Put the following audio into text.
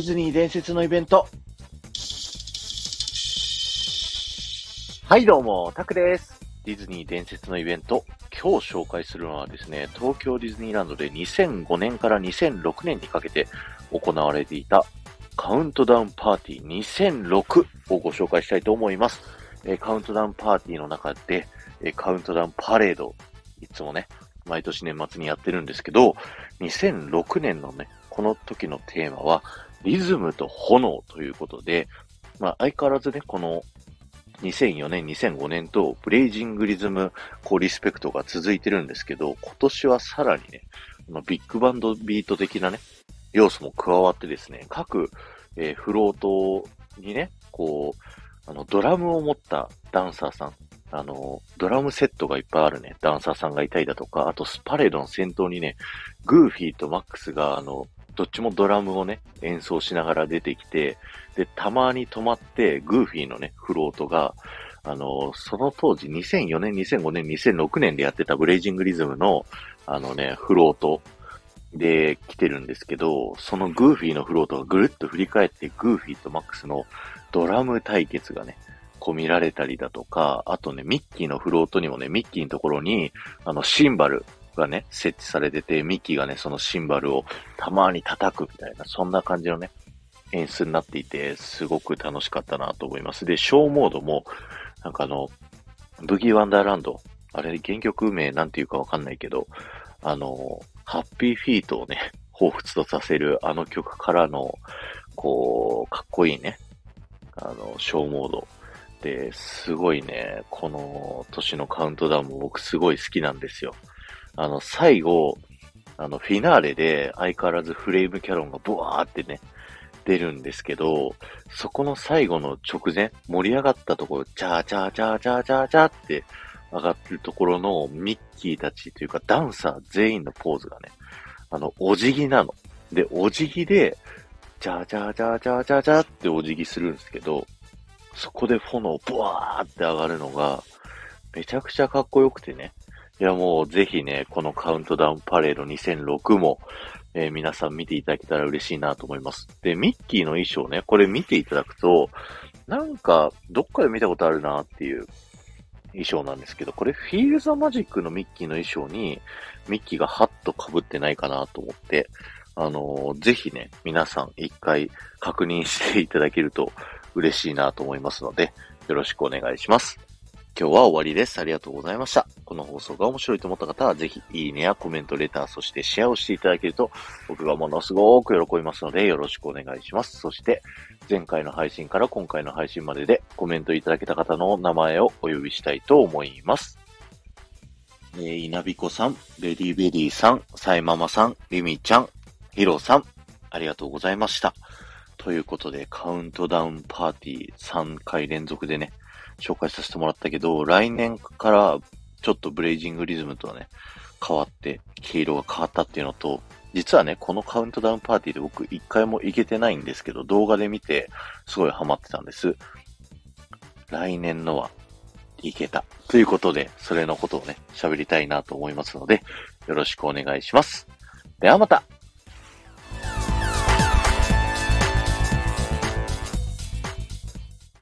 ディズニー伝説のイベント。はいどうも、タクです。ディズニー伝説のイベント。今日紹介するのはですね、東京ディズニーランドで2005年から2006年にかけて行われていたカウントダウンパーティー2006をご紹介したいと思います。えカウントダウンパーティーの中で、えカウントダウンパレード、いつもね、毎年年末にやってるんですけど、2006年のね、この時のテーマは、リズムと炎ということで、まあ相変わらずね、この2004年、2005年とブレイジングリズム、こうリスペクトが続いてるんですけど、今年はさらにね、ビッグバンドビート的なね、要素も加わってですね、各、えー、フロートにね、こう、あの、ドラムを持ったダンサーさん、あの、ドラムセットがいっぱいあるね、ダンサーさんがいたりだとか、あとスパレードの先頭にね、グーフィーとマックスが、あの、どっちもドラムをね、演奏しながら出てきて、で、たまに止まって、グーフィーのね、フロートが、あの、その当時2004年、2005年、2006年でやってたブレイジングリズムの、あのね、フロートで来てるんですけど、そのグーフィーのフロートがぐるっと振り返って、グーフィーとマックスのドラム対決がね、こう見られたりだとか、あとね、ミッキーのフロートにもね、ミッキーのところに、あの、シンバルがね、設置されてて、ミッキーがね、そのシンバルをたまに叩くみたいな、そんな感じのね、演出になっていて、すごく楽しかったなと思います。で、ショーモードも、なんかあの、ブギーワンダーランド、あれ、原曲名なんていうかわかんないけど、あの、ハッピーフィートをね、彷彿とさせるあの曲からの、こう、かっこいいね、あの、ショーモード。で、すごいね、この年のカウントダウンも僕すごい好きなんですよ。あの、最後、あの、フィナーレで相変わらずフレームキャロンがブワーってね、出るんですけど、そこの最後の直前、盛り上がったところ、チャーチャーチャーチャーチャーチャーって上がってるところのミッキーたちというかダンサー全員のポーズがね、あの、お辞儀なの。で、お辞儀で、チャーチャーチャーチャーチャーチャーってお辞儀するんですけど、そこで炎ブワーって上がるのが、めちゃくちゃかっこよくてね。いやもうぜひね、このカウントダウンパレード2006も、えー、皆さん見ていただけたら嬉しいなと思います。で、ミッキーの衣装ね、これ見ていただくと、なんか、どっかで見たことあるなっていう衣装なんですけど、これフィールザマジックのミッキーの衣装に、ミッキーがハッと被ってないかなと思って、あのー、ぜひね、皆さん一回確認していただけると嬉しいなと思いますので、よろしくお願いします。今日は終わりです。ありがとうございました。この放送が面白いと思った方は、ぜひ、いいねやコメント、レター、そしてシェアをしていただけると、僕がものすごく喜びますので、よろしくお願いします。そして、前回の配信から今回の配信まででコメントいただけた方の名前をお呼びしたいと思います。えー、稲彦さん、ベリーベリーさん、サイママさん、リミちゃん、ヒロさん、ありがとうございました。ということで、カウントダウンパーティー3回連続でね、紹介させてもらったけど、来年からちょっとブレイジングリズムとはね、変わって、黄色が変わったっていうのと、実はね、このカウントダウンパーティーで僕一回も行けてないんですけど、動画で見て、すごいハマってたんです。来年のは、行けた。ということで、それのことをね、喋りたいなと思いますので、よろしくお願いします。ではまた